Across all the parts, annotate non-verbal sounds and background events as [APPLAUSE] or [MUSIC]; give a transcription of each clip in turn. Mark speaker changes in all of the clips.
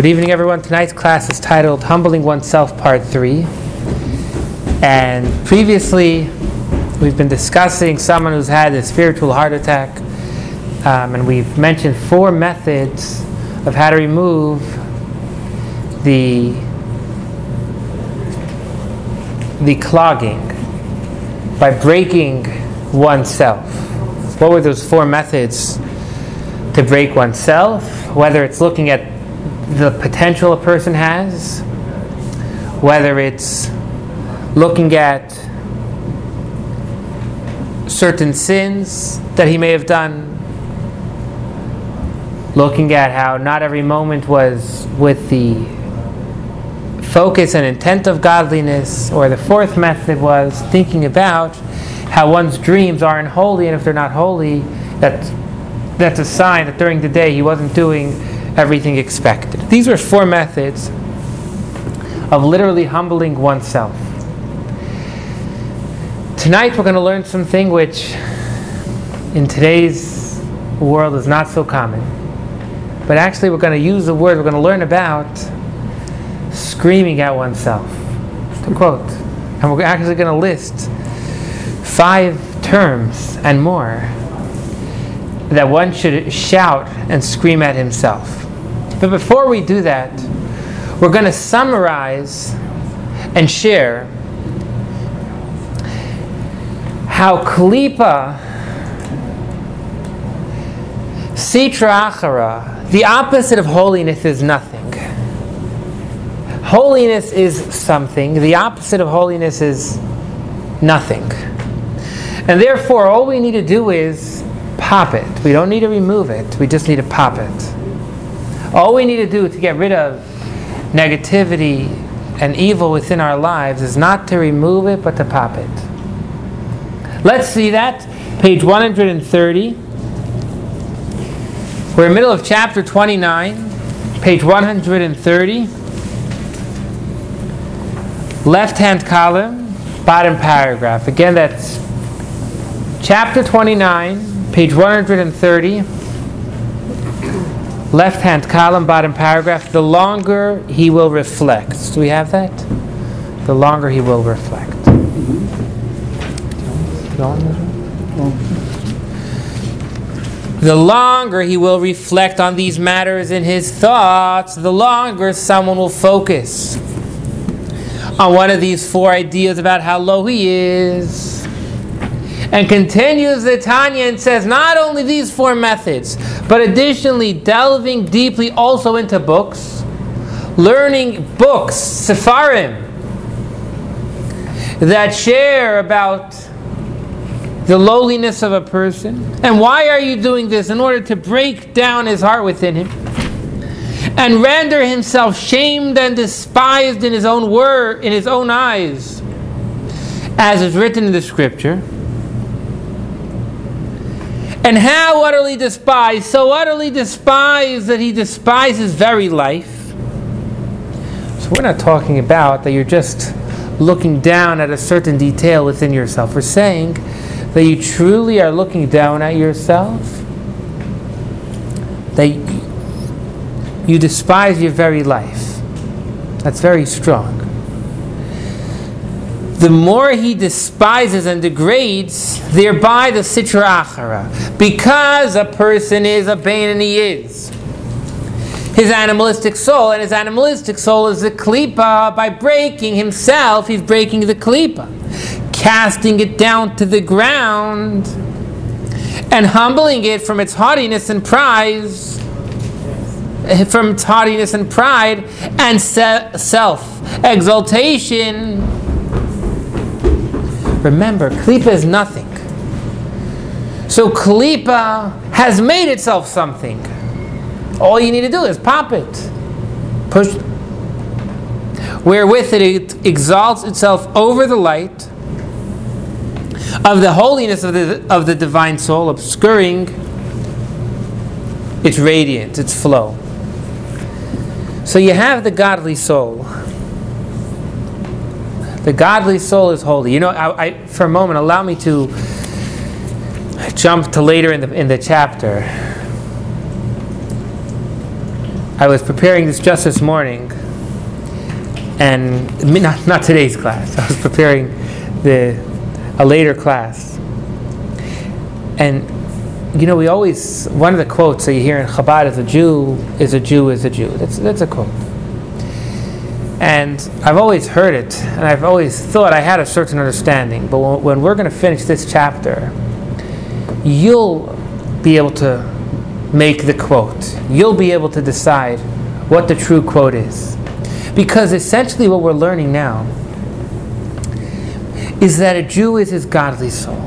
Speaker 1: Good evening, everyone. Tonight's class is titled Humbling Oneself, Part 3. And previously, we've been discussing someone who's had a spiritual heart attack. Um, and we've mentioned four methods of how to remove the, the clogging by breaking oneself. What were those four methods to break oneself? Whether it's looking at the potential a person has, whether it's looking at certain sins that he may have done, looking at how not every moment was with the focus and intent of godliness, or the fourth method was thinking about how one's dreams aren't holy, and if they're not holy, that's, that's a sign that during the day he wasn't doing everything expected. These were four methods of literally humbling oneself. Tonight we're going to learn something which in today's world is not so common. But actually, we're going to use the word we're going to learn about screaming at oneself. To quote. And we're actually going to list five terms and more that one should shout and scream at himself. But before we do that, we're going to summarize and share how Kalipa, Sitra Achara, the opposite of holiness is nothing. Holiness is something, the opposite of holiness is nothing. And therefore, all we need to do is pop it. We don't need to remove it, we just need to pop it. All we need to do to get rid of negativity and evil within our lives is not to remove it, but to pop it. Let's see that. Page 130. We're in the middle of chapter 29, page 130. Left hand column, bottom paragraph. Again, that's chapter 29, page 130 left hand column, bottom paragraph, the longer he will reflect. Do we have that? The longer he will reflect. The longer he will reflect on these matters in his thoughts, the longer someone will focus on one of these four ideas about how low he is and continues the Tanya and says not only these four methods, but additionally delving deeply also into books, learning books, Sefarim, that share about the lowliness of a person. And why are you doing this? In order to break down his heart within him and render himself shamed and despised in his own word, in his own eyes, as is written in the scripture and how utterly despised, so utterly despised that he despises very life. So we're not talking about that you're just looking down at a certain detail within yourself. We're saying that you truly are looking down at yourself, that you despise your very life. That's very strong the more he despises and degrades, thereby the sitra achara. Because a person is a beinoni is. His animalistic soul, and his animalistic soul is the klipa. By breaking himself, he's breaking the klipa, casting it down to the ground, and humbling it from its haughtiness and pride, from its haughtiness and pride, and self exaltation Remember, Kalipa is nothing. So Kalipa has made itself something. All you need to do is pop it. Push. Wherewith it exalts itself over the light of the holiness of the, of the divine soul, obscuring its radiance, its flow. So you have the godly soul the godly soul is holy. You know, I, I, for a moment, allow me to jump to later in the, in the chapter. I was preparing this just this morning, and not, not today's class. [LAUGHS] I was preparing the a later class, and you know we always one of the quotes that you hear in Chabad is a Jew is a Jew is a Jew. That's that's a quote. And I've always heard it, and I've always thought I had a certain understanding. But when, we're going to finish this chapter, you'll be able to make the quote. You'll be able to decide what the true quote is. Because essentially, what we're learning now is that a Jew is his godly soul.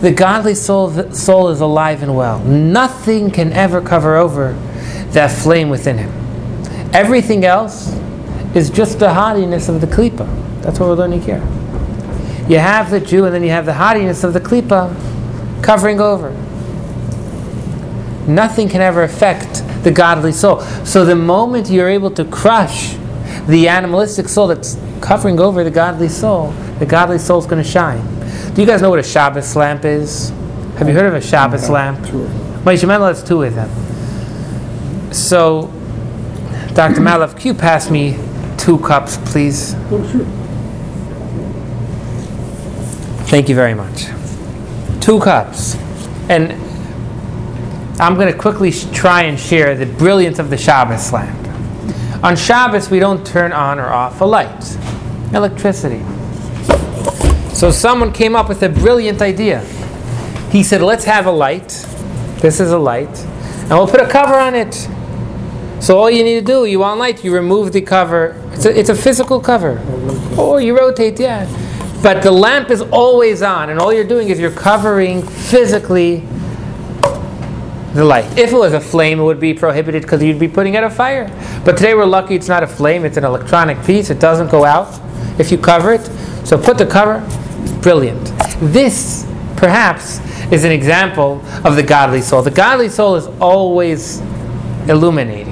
Speaker 1: The godly soul, soul is alive and well. Nothing can ever cover over that flame within him. Everything else is just the haughtiness of the klipa. That's what we're learning here. You have the Jew, and then you have the haughtiness of the klipa covering over. Nothing can ever affect the godly soul. So the moment you're able to crush the animalistic soul that's covering over the godly soul, the godly soul is going to shine. Do you guys know what a Shabbos lamp is? Have you heard of a Shabbos lamp? Sure. Moshe has two of them. So, Dr. Malov, can you pass me two cups, please? Thank you very much. Two cups. And I'm going to quickly sh- try and share the brilliance of the Shabbos lamp. On Shabbos, we don't turn on or off a light, electricity. So someone came up with a brilliant idea. He said, let's have a light. This is a light. And we'll put a cover on it. So all you need to do, you want light, you remove the cover. It's a, it's a physical cover. Or you rotate, yeah. But the lamp is always on, and all you're doing is you're covering physically the light. If it was a flame, it would be prohibited because you'd be putting out a fire. But today we're lucky it's not a flame, it's an electronic piece. It doesn't go out if you cover it. So put the cover, brilliant. This, perhaps, is an example of the godly soul. The godly soul is always illuminating.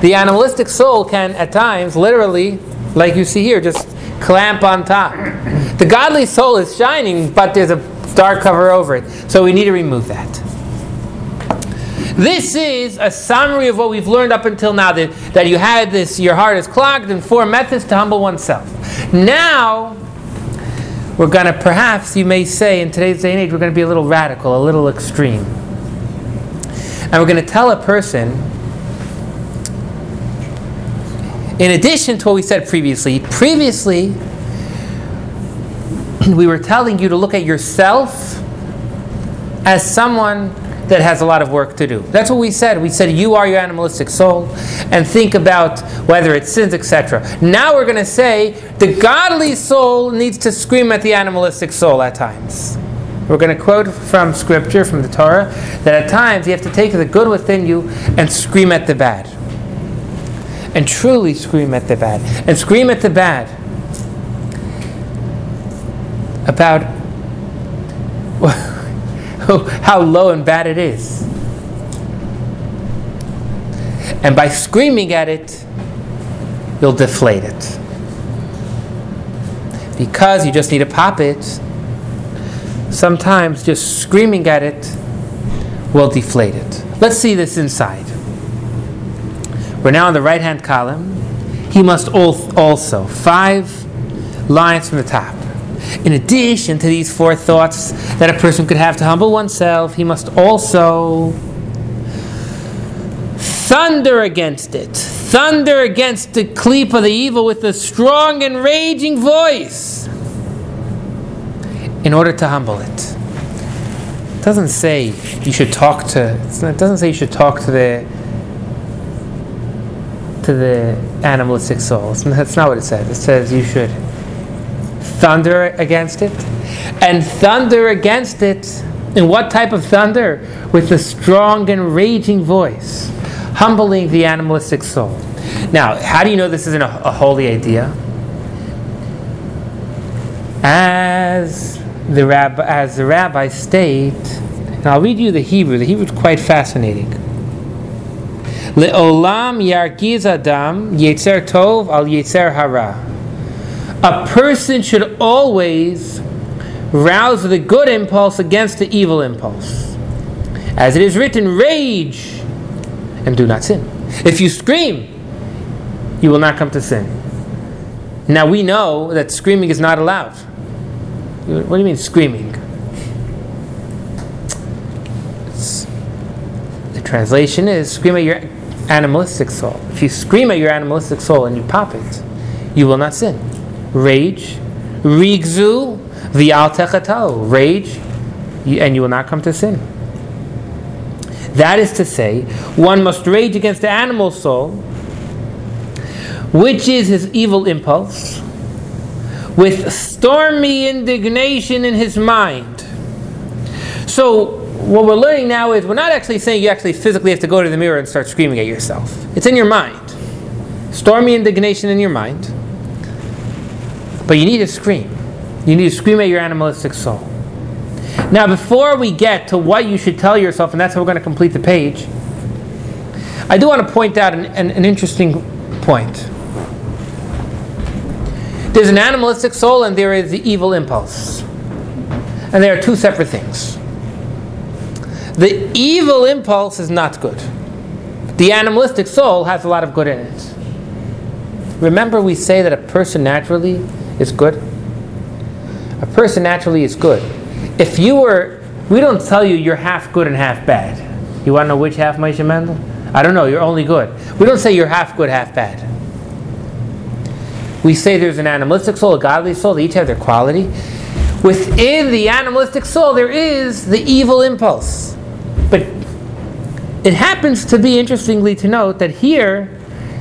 Speaker 1: The animalistic soul can, at times, literally, like you see here, just clamp on top. The godly soul is shining, but there's a dark cover over it. So we need to remove that. This is a summary of what we've learned up until now that, that you had this, your heart is clogged, and four methods to humble oneself. Now, we're going to perhaps, you may say, in today's day and age, we're going to be a little radical, a little extreme. And we're going to tell a person, in addition to what we said previously, previously, [CLEARS THROAT] we were telling you to look at yourself as someone that has a lot of work to do. That's what we said. We said you are your animalistic soul and think about whether it sins, etc. Now we're going to say the godly soul needs to scream at the animalistic soul at times. We're going to quote from scripture, from the Torah, that at times you have to take the good within you and scream at the bad. And truly scream at the bad. And scream at the bad about [LAUGHS] how low and bad it is. And by screaming at it, you'll deflate it. Because you just need to pop it, sometimes just screaming at it will deflate it. Let's see this inside. We're now on the right hand column. He must also, five lines from the top. In addition to these four thoughts that a person could have to humble oneself, he must also thunder against it. Thunder against the cleap of the evil with a strong and raging voice in order to humble it. It doesn't say you should talk to it doesn't say you should talk to the to the animalistic souls. That's not what it says. It says you should thunder against it. And thunder against it. In what type of thunder? With a strong and raging voice, humbling the animalistic soul. Now, how do you know this isn't a, a holy idea? As the rabbi, as the rabbis state, and I'll read you the Hebrew. The Hebrew is quite fascinating. Le'olam yargiz adam yetzer tov al yetzer hara a person should always rouse the good impulse against the evil impulse. As it is written, rage and do not sin. If you scream, you will not come to sin. Now we know that screaming is not allowed. What do you mean screaming? It's, the translation is scream at your animalistic soul. If you scream at your animalistic soul and you pop it, you will not sin. Rage, rigzu, vial techato, rage, and you will not come to sin. That is to say, one must rage against the animal soul, which is his evil impulse, with stormy indignation in his mind. So, what we're learning now is we're not actually saying you actually physically have to go to the mirror and start screaming at yourself. It's in your mind. Stormy indignation in your mind. But you need to scream. You need to scream at your animalistic soul. Now, before we get to what you should tell yourself, and that's how we're going to complete the page, I do want to point out an, an, an interesting point. There's an animalistic soul and there is the evil impulse. And they are two separate things. The evil impulse is not good. The animalistic soul has a lot of good in it. Remember, we say that a person naturally is good? A person naturally is good if you were, we don't tell you you're half good and half bad. You want to know which half, Moshe Mendel? I don't know, you're only good. We don't say you're half good, half bad. We say there's an animalistic soul, a godly soul, they each have their quality. Within the animalistic soul, there is the evil impulse. It happens to be, interestingly, to note that here,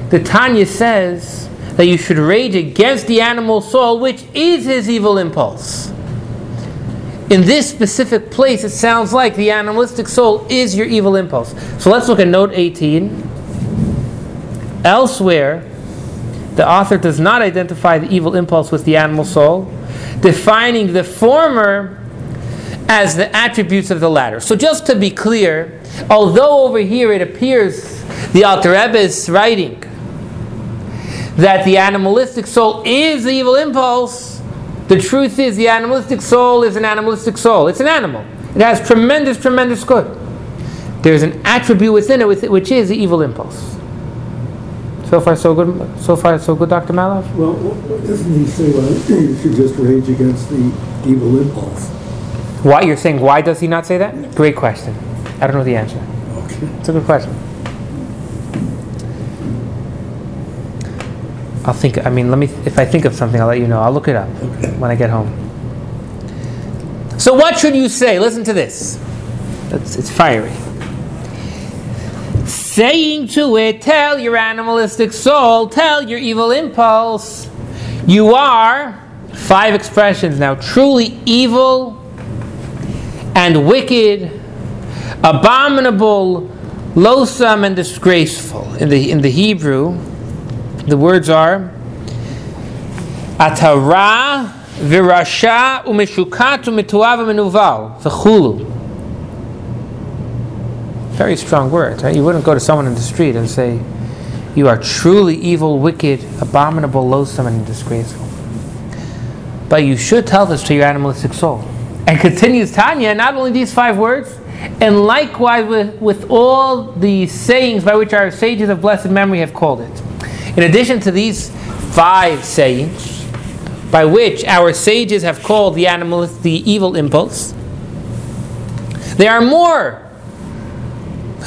Speaker 1: the Tanya says that you should rage against the animal soul, which is his evil impulse in this specific place, it sounds like the animalistic soul is your evil impulse. So let's look at note 18. Elsewhere, the author does not identify the evil impulse with the animal soul, defining the former as the attributes of the latter. So just to be clear, although over here it appears the Alter Rebbe is writing that the animalistic soul is the evil impulse, the truth is, the animalistic soul is an animalistic soul. It's an animal. It has tremendous, tremendous good. There's an attribute within it, which is the evil impulse. So far, so good. So far, so good, Dr. Malov.
Speaker 2: Well, doesn't he say well, [CLEARS THROAT] you should just rage against the evil impulse?
Speaker 1: Why you're saying? Why does he not say that? Great question. I don't know the answer. Okay. It's a good question. I'll think. I mean, let me. If I think of something, I'll let you know. I'll look it up okay. when I get home. So, what should you say? Listen to this. It's, it's fiery. Saying to it, tell your animalistic soul, tell your evil impulse, you are five expressions now truly evil and wicked, abominable, loathsome, and disgraceful. In the in the Hebrew, the words are Atara virasha umeshukat umetuav menuval v'chulu. Very strong words, right? You wouldn't go to someone in the street and say, "You are truly evil, wicked, abominable, loathsome, and disgraceful." But you should tell this to your animalistic soul. And continues Tanya, not only these five words, and likewise with, with all the sayings by which our sages of blessed memory have called it. In addition to these five sayings, by which our sages have called the animal the evil impulse, there are more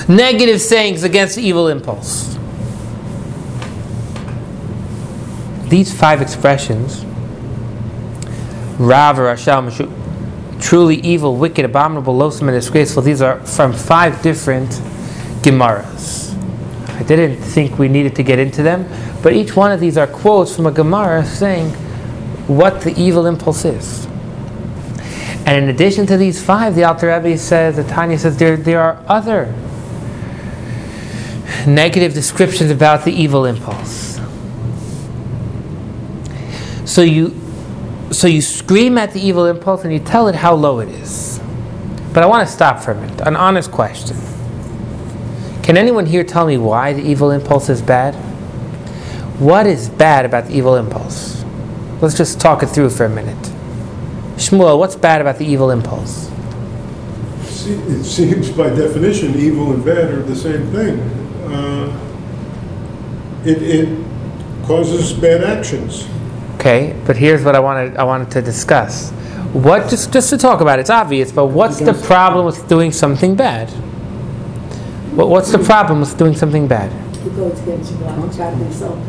Speaker 1: negative sayings against the evil impulse. These five expressions, Rav, Rashal, truly evil, wicked, abominable, loathsome, and disgraceful, these are from five different Gemaras. I didn't think we needed to get into them, but each one of these are quotes from a Gemara saying what the evil impulse is. And in addition to these five, the Alter Rebbe says, the Tanya says, there, there are other negative descriptions about the evil impulse. So you, so you scream at the evil impulse and you tell it how low it is. But I want to stop for a minute. An honest question. Can anyone here tell me why the evil impulse is bad? What is bad about the evil impulse? Let's just talk it through for a minute. Shmuel, what's bad about the evil impulse?
Speaker 3: It seems by definition evil and bad are the same thing. uh, it, it causes bad actions.
Speaker 1: Okay, but here's what I wanted I wanted to discuss. What just just to talk about? It's obvious, but what's the problem with doing something bad? What, what's the problem with doing something bad?
Speaker 4: It goes against your godly soul.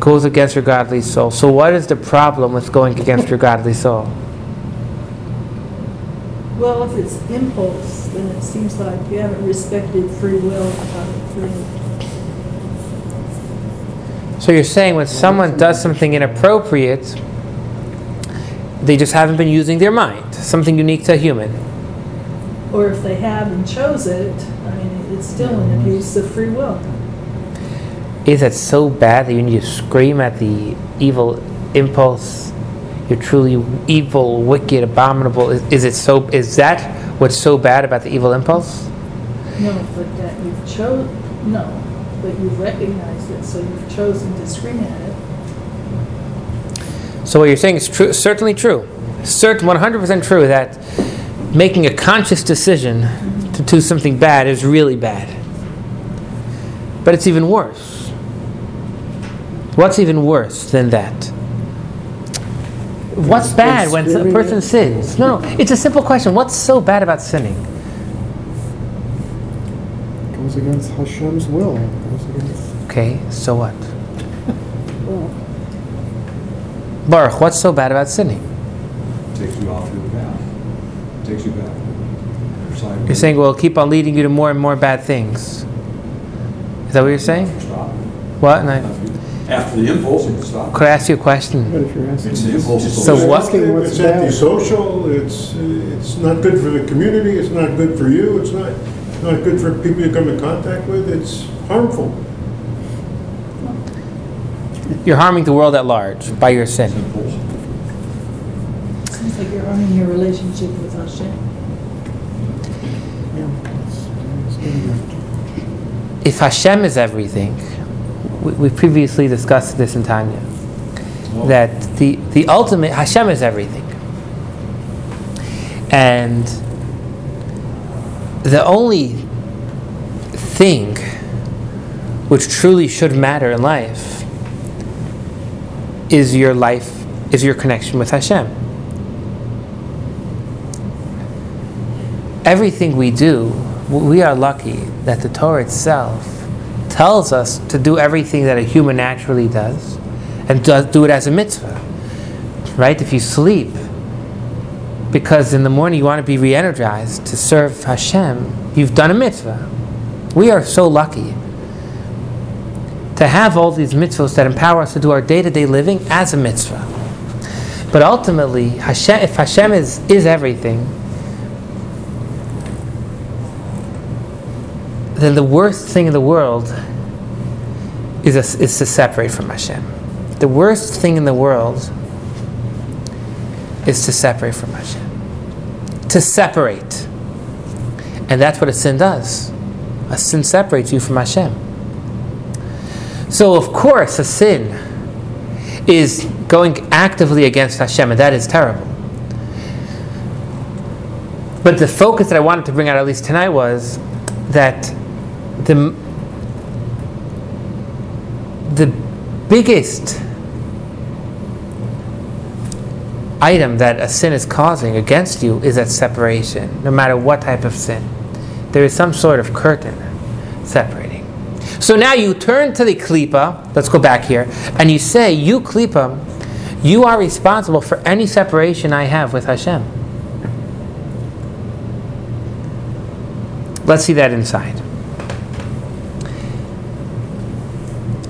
Speaker 1: Goes against your godly soul. So what is the problem with going against your godly soul?
Speaker 5: Well, if it's impulse, then it seems like you haven't respected free will. uh, free-
Speaker 1: So you're saying when someone does something inappropriate, they just haven't been using their mind, something unique to a human.
Speaker 5: Or if they have and chose it, I mean, it's still an abuse of free will.
Speaker 1: Is it so bad that you need to scream at the evil impulse? You're truly evil, wicked, abominable. Is, is it so? Is that what's so bad about the evil impulse?
Speaker 5: No, but that you've chose, no, but you've recognized it, so you've chosen to scream at it.
Speaker 1: So what you're saying is true, certainly true, certain 100% true that making a conscious decision to do something bad is really bad. But it's even worse. What's even worse than that? What's bad when a person sins? No, no, it's a simple question. What's so bad about sinning?
Speaker 6: Goes against Hashem's will. Goes against.
Speaker 1: Okay, so what?
Speaker 4: Well,
Speaker 1: Baruch, what's so bad about sinning?
Speaker 7: takes you off your path, takes you back. Side
Speaker 1: You're saying, well, keep on leading you to more and more bad things. Is that what you're saying?
Speaker 7: Stop.
Speaker 1: What? And I,
Speaker 7: After the impulse, you can stop.
Speaker 1: could I ask you a question?
Speaker 6: But if you're asking,
Speaker 7: It's the impulse. of
Speaker 1: So
Speaker 7: the-
Speaker 1: what-
Speaker 6: asking what's
Speaker 3: It's
Speaker 6: bad.
Speaker 3: antisocial, it's, it's not good for the community, it's not good for you, it's not, not good for people you come in contact with, it's harmful.
Speaker 1: You're harming the world at large by your sin.
Speaker 5: Seems like you're harming your relationship with Hashem.
Speaker 6: yeah, it's- it's good.
Speaker 1: If Hashem is everything, we, we previously discussed this in Tanya, that the, the ultimate, Hashem is everything. And the only thing which truly should matter in life is your life, is your connection with Hashem. Everything we do, we are lucky that the Torah itself tells us to do everything that a human naturally does and do it as a mitzvah. Right? If you sleep, because in the morning you want to be re energized to serve Hashem, you've done a mitzvah. We are so lucky to have all these mitzvahs that empower us to do our day to day living as a mitzvah. But ultimately, Hashem, if Hashem is, is everything, then the worst thing in the world is, a, is to separate from Hashem. The worst thing in the world is to separate from Hashem. To separate. And that's what a sin does. A sin separates you from Hashem. So, of course, a sin is going actively against Hashem, and that is terrible. But the focus that I wanted to bring out, at least tonight, was that the the biggest item that a sin is causing against you is that separation, no matter what type of sin. There is some sort of curtain separating. So now you turn to the klipa, let's go back here, and you say, You klipa, you are responsible for any separation I have with Hashem. Let's see that inside.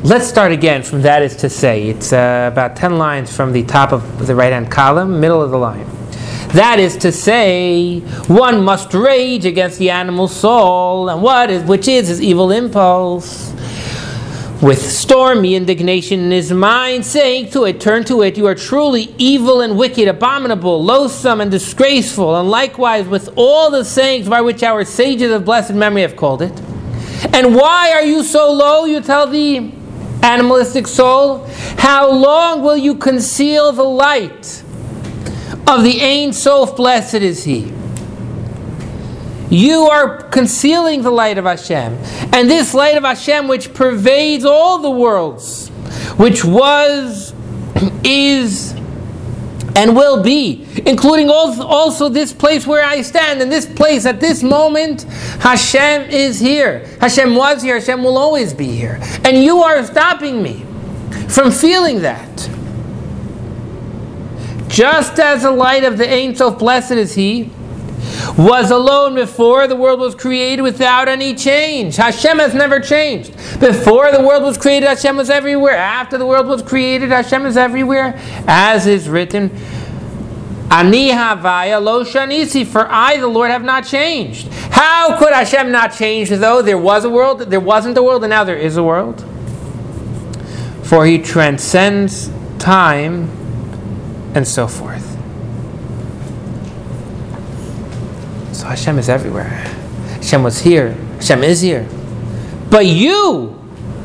Speaker 1: Let's start again from that is to say. It's uh, about 10 lines from the top of the right hand column, middle of the line. That is to say, one must rage against the animal soul, and what is, which is his evil impulse. With stormy indignation in his mind, saying to it, Turn to it, you are truly evil and wicked, abominable, loathsome and disgraceful, and likewise with all the sayings by which our sages of blessed memory have called it. And why are you so low, you tell the animalistic soul? How long will you conceal the light of the Ein Sof? Blessed is he. You are concealing the light of Hashem. And this light of Hashem, which pervades all the worlds, which was, [CLEARS THROAT] is, and will be, including also, this place where I stand. In this place, at this moment, Hashem is here. Hashem was here. Hashem will always be here. And you are stopping me from feeling that. Just as the light of the Sof, blessed is He, was alone before the world was created without any change. Hashem has never changed. Before the world was created, Hashem was everywhere. After the world was created, Hashem is everywhere. As is written, Ani havaya lo shanisi, for I, the Lord, have not changed. How could Hashem not change though there was a world, there wasn't a world, and now there is a world? For he transcends time and so forth. So Hashem is everywhere. Hashem was here. Hashem is here. But you,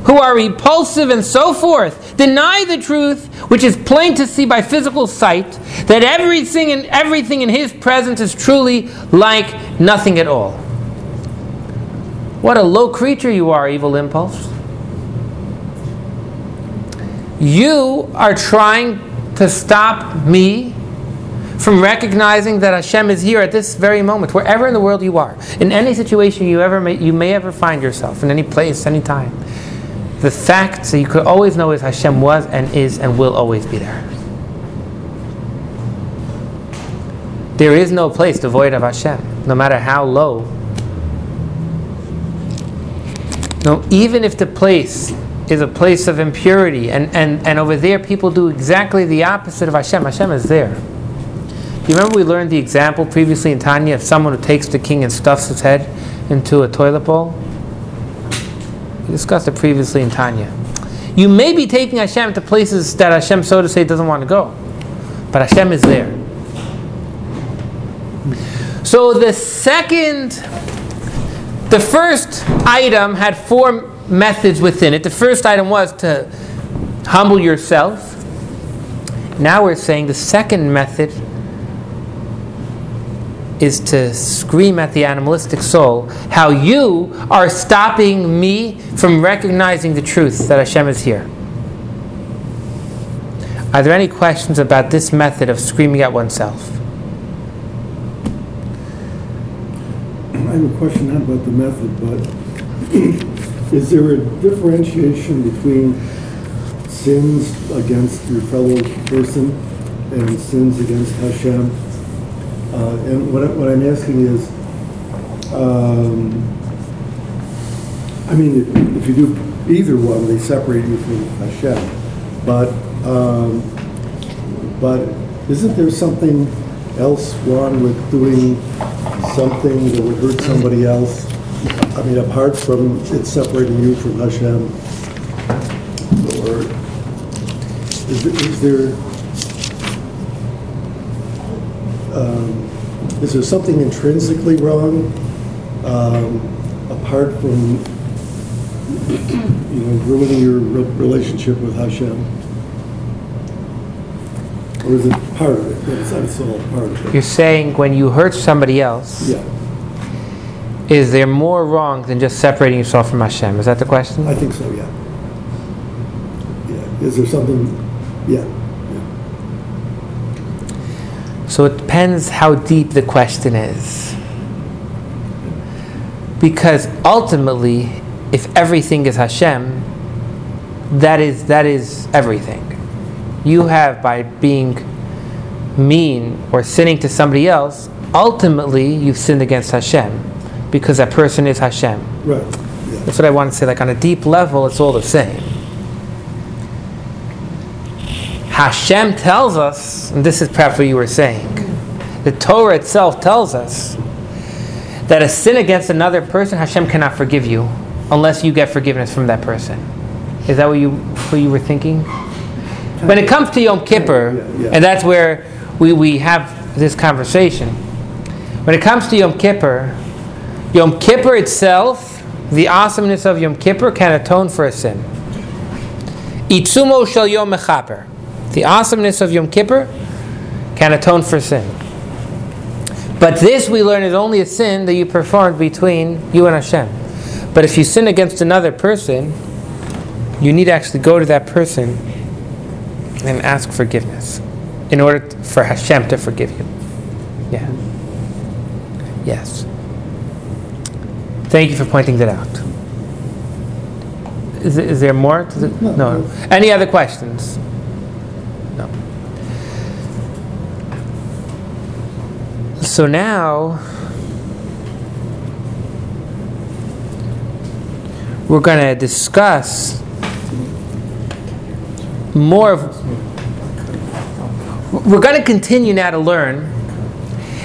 Speaker 1: who are repulsive and so forth, deny the truth, which is plain to see by physical sight, that everything and everything in His presence is truly like nothing at all. What a low creature you are, evil impulse. You are trying to stop me from recognizing that Hashem is here at this very moment, wherever in the world you are, in any situation you ever may, you may ever find yourself, in any place, any time. The fact that you could always know is Hashem was and is and will always be there. There is no place devoid of Hashem, no matter how low. No, even if the place is a place of impurity, and, and, and over there people do exactly the opposite of Hashem, Hashem is there. You remember we learned the example previously in Tanya of someone who takes the king and stuffs his head into a toilet bowl? We discussed it previously in Tanya. You may be taking Hashem to places that Hashem, so to say, doesn't want to go, but Hashem is there. So the second, the first item had four methods within it. The first item was to humble yourself. Now we're saying the second method is to scream at the animalistic soul how you are stopping me from recognizing the truth that Hashem is here. Are there any questions about this method of screaming at oneself?
Speaker 2: I have a question not about the method, but [CLEARS THROAT] is there a differentiation between sins against your fellow person and sins against Hashem? Uh, and what, I, what I'm asking is, um, I mean, if, if you do either one, they separate you from Hashem. But um, but isn't there something else wrong with doing something that would hurt somebody else? I mean, apart from it separating you from Hashem, or is, is there um, is there something intrinsically wrong um, apart from you know ruining your re- relationship with Hashem? Or is it part of it? It's, it's all part of it.
Speaker 1: You're saying when you hurt somebody else,
Speaker 2: Yeah,
Speaker 1: is there more wrong than just separating yourself from Hashem? Is that the question?
Speaker 2: I think so. Yeah. Yeah. Is there something? Yeah.
Speaker 1: So it depends how deep the question is. Because ultimately, if everything is Hashem, that is that is everything. You have by being mean or sinning to somebody else, ultimately you've sinned against Hashem, because that person is Hashem.
Speaker 2: Right. Yeah.
Speaker 1: That's what I want to say. Like on a deep level, it's all the same. Hashem tells us, and this is perhaps what you were saying, the Torah itself tells us that a sin against another person, Hashem cannot forgive you unless you get forgiveness from that person. Is that what you what you were thinking? When it comes to Yom Kippur,
Speaker 2: Yeah, yeah.
Speaker 1: and that's where we, we have this conversation. When it comes to Yom Kippur, Yom Kippur itself, the awesomeness of Yom Kippur can atone for a sin. Itzumo shel Yom Mechaper. The awesomeness of Yom Kippur can atone for sin. But this we learn is only a sin that you performed between you and Hashem. But if you sin against another person, you need to actually go to that person and ask forgiveness in order for Hashem to forgive you. Yeah. Yes. Thank you for pointing that out. Is, is there more? To the, no. Any other questions? So now we're going to discuss more of. We're going to continue now to learn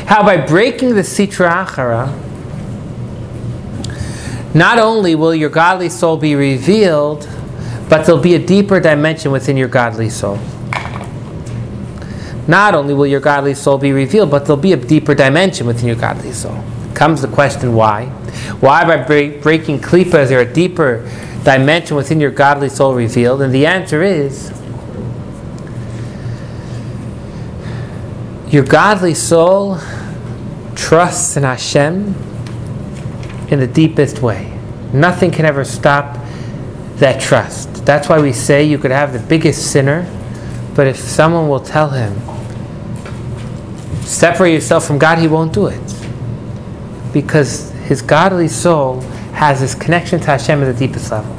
Speaker 1: how by breaking the Sitra Achara, not only will your godly soul be revealed, but there'll be a deeper dimension within your godly soul. Not only will your godly soul be revealed, but there'll be a deeper dimension within your godly soul. Comes the question why? Why, by break, breaking klipa, is there a deeper dimension within your godly soul revealed? And the answer is your godly soul trusts in Hashem in the deepest way. Nothing can ever stop that trust. That's why we say you could have the biggest sinner, but if someone will tell him, separate yourself from God, he won't do it. Because his godly soul has this connection to Hashem at the deepest level.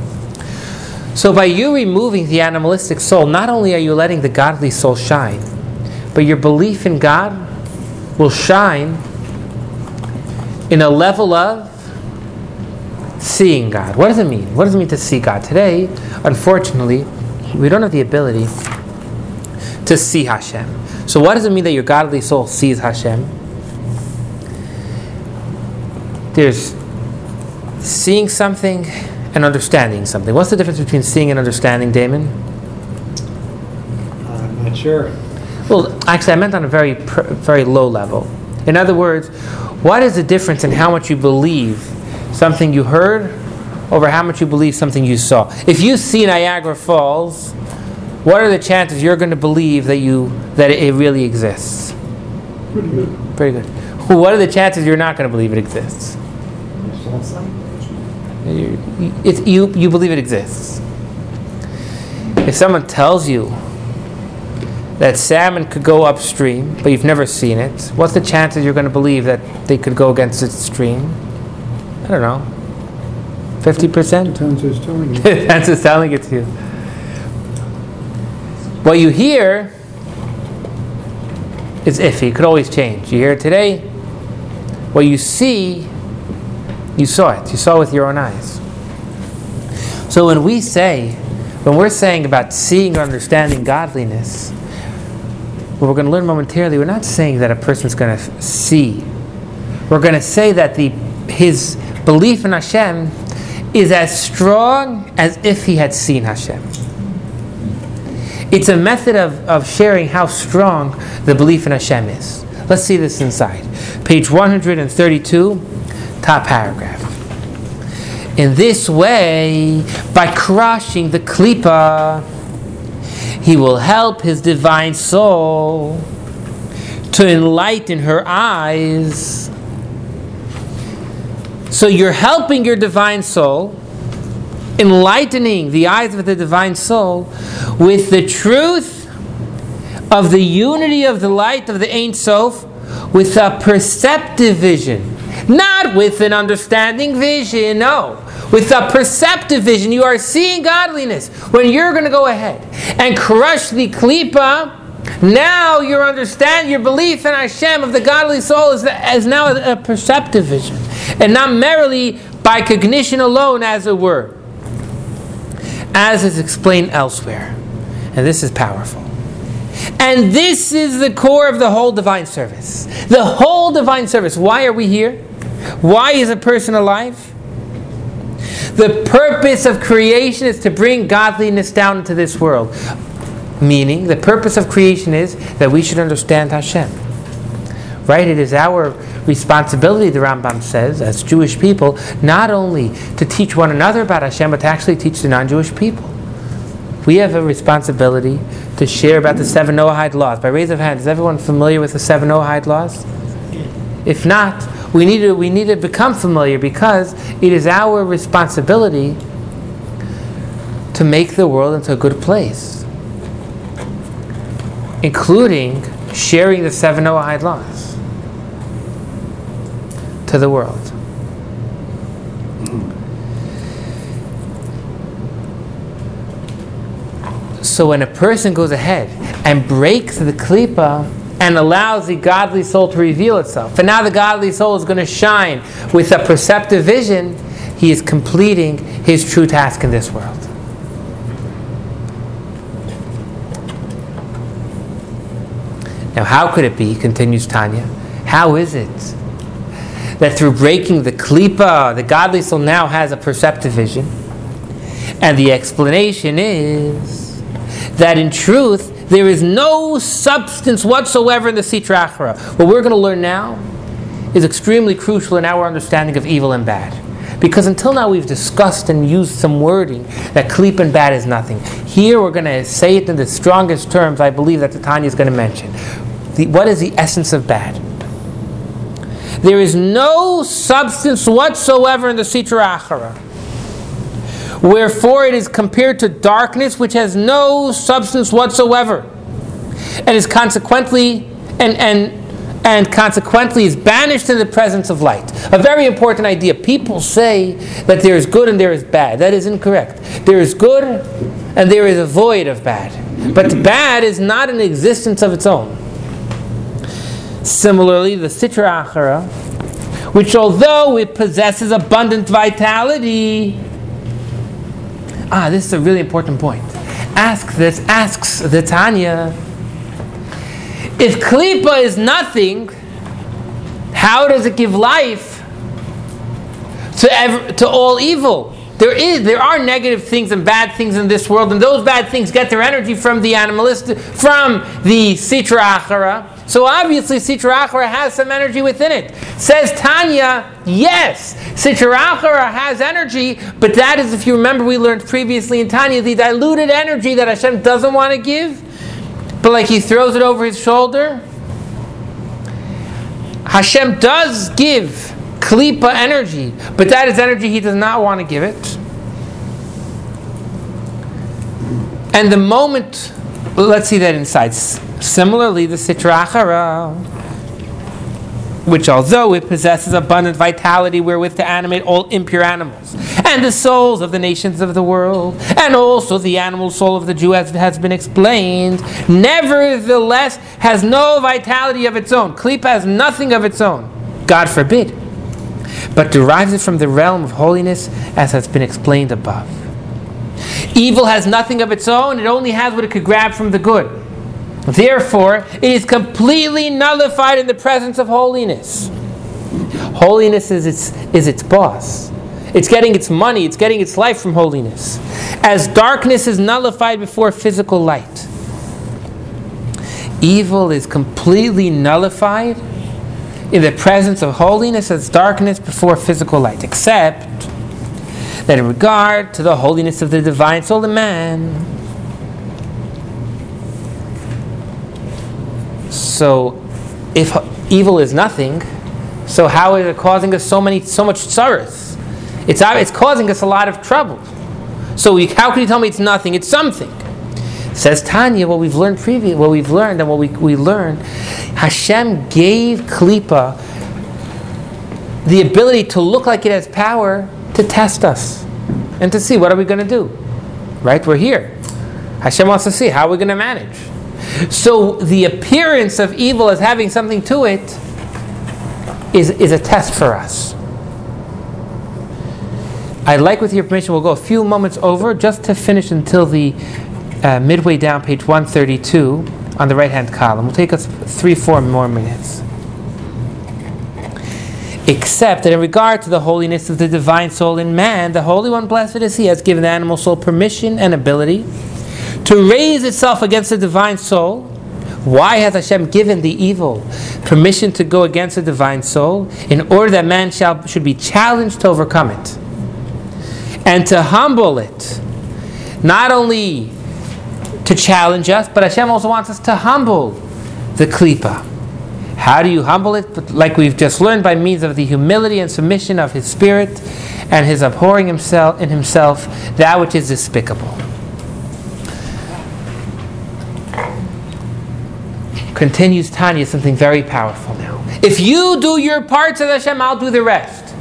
Speaker 1: So by you removing the animalistic soul, not only are you letting the godly soul shine, but your belief in God will shine in a level of seeing God. What does it mean? What does it mean to see God? Today, unfortunately, we don't have the ability to see Hashem. So, what does it mean that your godly soul sees Hashem? There's seeing something and understanding something. What's the difference between seeing and understanding, Damon?
Speaker 6: I'm not sure.
Speaker 1: Well, actually, I meant on a very, very low level. In other words, what is the difference in how much you believe something you heard over how much you believe something you saw? If you see Niagara Falls, what are the chances you're going to believe that you that it really exists?
Speaker 2: Pretty good.
Speaker 1: Very good. What are the chances you're not going to believe it exists? You, it's, you, you believe it exists. If someone tells you that salmon could go upstream, but you've never seen it, what's the chances you're going to believe that they could go against its stream? I don't know. 50%?
Speaker 6: Depends who's telling you. [LAUGHS]
Speaker 1: That's just telling it to you. What you hear is iffy. It could always change. You hear it today. What you see, you saw it. You saw it with your own eyes. So when we say, when we're saying about seeing or understanding godliness, what we're going to learn momentarily, we're not saying that a person's going to see. We're going to say that the his belief in Hashem is as strong as if he had seen Hashem. It's a method of, of sharing how strong the belief in Hashem is. Let's see this inside. Page 132, top paragraph. In this way, by crushing the klipa, he will help his divine soul to enlighten her eyes. So you're helping your divine soul, enlightening the eyes of the divine soul with the truth of the unity of the light of the Ein Sof with a perceptive vision. Not with an understanding vision, no. With a perceptive vision. You are seeing godliness. When you're going to go ahead and crush the klipa, now your understand, your belief in Hashem of the godly soul is, is now a, a perceptive vision. And not merely by cognition alone, as it were. As is explained elsewhere. And this is powerful. And this is the core of the whole divine service. The whole divine service. Why are we here? Why is a person alive? The purpose of creation is to bring godliness down into this world. Meaning, the purpose of creation is that we should understand Hashem. Right? It is our responsibility, the Rambam says, as Jewish people, not only to teach one another about Hashem, but to actually teach the non Jewish people. We have a responsibility to share about the seven Noahide laws. By raise of hands, is everyone familiar with the seven Noahide laws? If not, we need to, we need to become familiar because it is our responsibility to make the world into a good place, including sharing the seven Noahide laws to the world. So when a person goes ahead and breaks the klipa and allows the godly soul to reveal itself, and now the godly soul is going to shine with a perceptive vision, he is completing his true task in this world. Now, how could it be, continues Tanya, how is it that through breaking the klipa, the godly soul now has a perceptive vision? And the explanation is that in truth, there is no substance whatsoever in the Sitra Achra. What we're going to learn now is extremely crucial in our understanding of evil and bad. Because until now we've discussed and used some wording that kleep and bad is nothing. Here we're going to say it in the strongest terms I believe that the Tanya is going to mention. The, what is the essence of bad? There is no substance whatsoever in the Sitra Achara. Wherefore it is compared to darkness which has no substance whatsoever, and is consequently and and and consequently is banished in the presence of light. A very important idea. People say that there is good and there is bad. That is incorrect. There is good and there is a void of bad. But bad is not an existence of its own. Similarly, the Sitra Achara, which although it possesses abundant vitality, ah, this is a really important point. Ask this, asks the Tanya. If klipa is nothing, how does it give life to, to all evil? There is, there are negative things and bad things in this world, and those bad things get their energy from the animalistic, from the sitra achara. So obviously, sitra achara has some energy within it. Says Tanya, yes, sitra achara has energy, but that is, if you remember, we learned previously in Tanya, the diluted energy that Hashem doesn't want to give but like he throws it over his shoulder. Hashem does give klipa energy, but that is energy he does not want to give it. And the moment, let's see that inside. Similarly, the Sitra Achara, which although it possesses abundant vitality wherewith to animate all impure animals, and the souls of the nations of the world, and also the animal soul of the Jew, as it has been explained, nevertheless has no vitality of its own. Klipa has nothing of its own. God forbid. But derives it from the realm of holiness, as has been explained above. Evil has nothing of its own, it only has what it could grab from the good. Therefore, it is completely nullified in the presence of holiness. Holiness is its, is its boss. It's getting its money, it's getting its life from holiness. As darkness is nullified before physical light, evil is completely nullified in the presence of holiness as darkness before physical light, except that in regard to the holiness of the divine soul in man, so if evil is nothing, so how is it causing us so many so much sorrows? It's, uh, it's causing us a lot of trouble. So we, how can you tell me it's nothing? It's something. Says Tanya, what we've learned previous, what we've learned and what we, we learned, Hashem gave Klippa the ability to look like it has power to test us and to see what are we going to do. Right? We're here. Hashem wants to see how we're going to manage. So the appearance of evil as having something to it is, is a test for us. I'd like, with your permission, we'll go a few moments over just to finish until the uh, midway down page 132 on the right hand column. We'll take us three, four more minutes. Except that in regard to the holiness of the divine soul in man, the Holy One, blessed is He, has given the animal soul permission and ability to raise itself against the divine soul. Why has Hashem given the evil permission to go against the divine soul? In order that man shall, should be challenged to overcome it and to humble it. Not only to challenge us, but Hashem also wants us to humble the klipa. How do you humble it? But like we've just learned, by means of the humility and submission of his spirit and his abhorring himself in himself that which is despicable. Continues Tanya something very powerful now. If you do your part, says Hashem, I'll do the rest.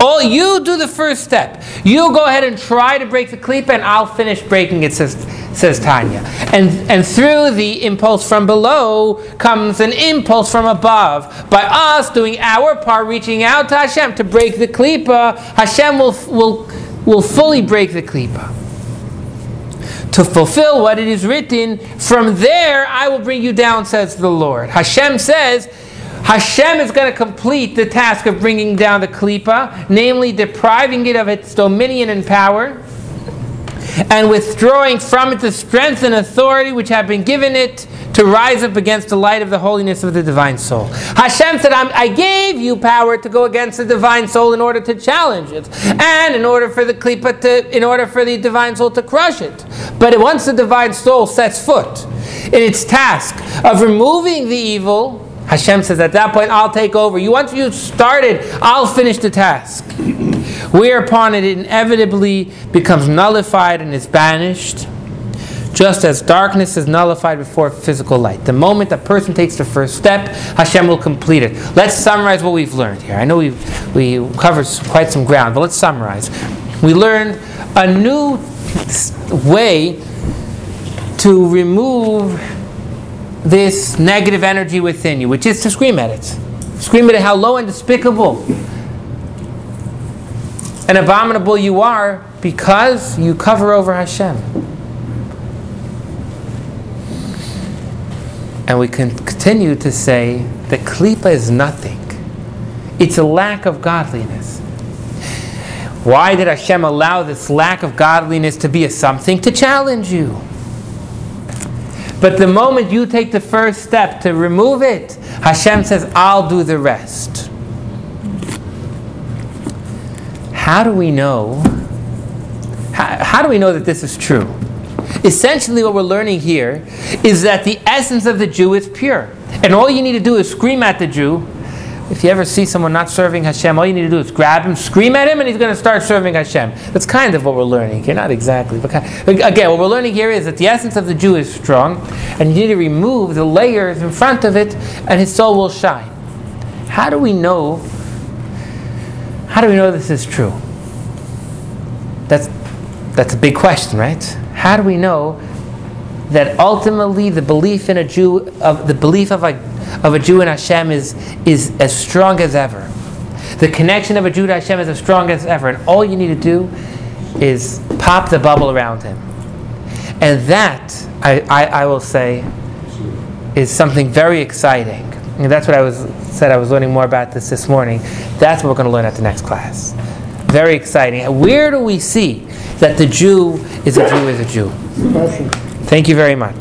Speaker 1: Oh, you do the first step. You go ahead and try to break the klipa, and I'll finish breaking it, says, says Tanya. And, and through the impulse from below comes an impulse from above. By us doing our part, reaching out to Hashem to break the klipa, Hashem will, will, will fully break the klipa. To fulfill what it is written, from there I will bring you down, says the Lord. Hashem says, Hashem is going to complete the task of bringing down the klipa, namely depriving it of its dominion and power, and withdrawing from it the strength and authority which have been given it to rise up against the light of the holiness of the divine soul. Hashem said, I gave you power to go against the divine soul in order to challenge it, and in order for the klipa to, in order for the divine soul to crush it. But once the divine soul sets foot in its task of removing the evil, Hashem says, at that point, I'll take over. You once you started, I'll finish the task. Whereupon it inevitably becomes nullified and is banished, just as darkness is nullified before physical light. The moment a person takes the first step, Hashem will complete it. Let's summarize what we've learned here. I know we've we covered quite some ground, but let's summarize. We learned a new way to remove this negative energy within you, which is to scream at it. Scream at it how low and despicable and abominable you are because you cover over Hashem. And we can continue to say that klipa is nothing. It's a lack of godliness. Why did Hashem allow this lack of godliness to be a something? To challenge you. But the moment you take the first step to remove it, Hashem says, I'll do the rest. How do we know? How, how do we know that this is true? Essentially, what we're learning here is that the essence of the Jew is pure. And all you need to do is scream at the Jew. If you ever see someone not serving Hashem, all you need to do is grab him, scream at him, and he's going to start serving Hashem. That's kind of what we're learning here. Not exactly. But again, what we're learning here is that the essence of the Jew is strong, and you need to remove the layers in front of it, and his soul will shine. How do we know? How do we know this is true? That's that's a big question, right? How do we know that ultimately the belief in a Jew of the belief of a of a Jew in Hashem is is as strong as ever. The connection of a Jew to Hashem is as strong as ever, and all you need to do is pop the bubble around him. And that, I, I, I will say, is something very exciting. And that's what I was said. I was learning more about this this morning. That's what we're going to learn at the next class. Very exciting. Where do we see that the Jew is a Jew is a Jew? Thank you very much.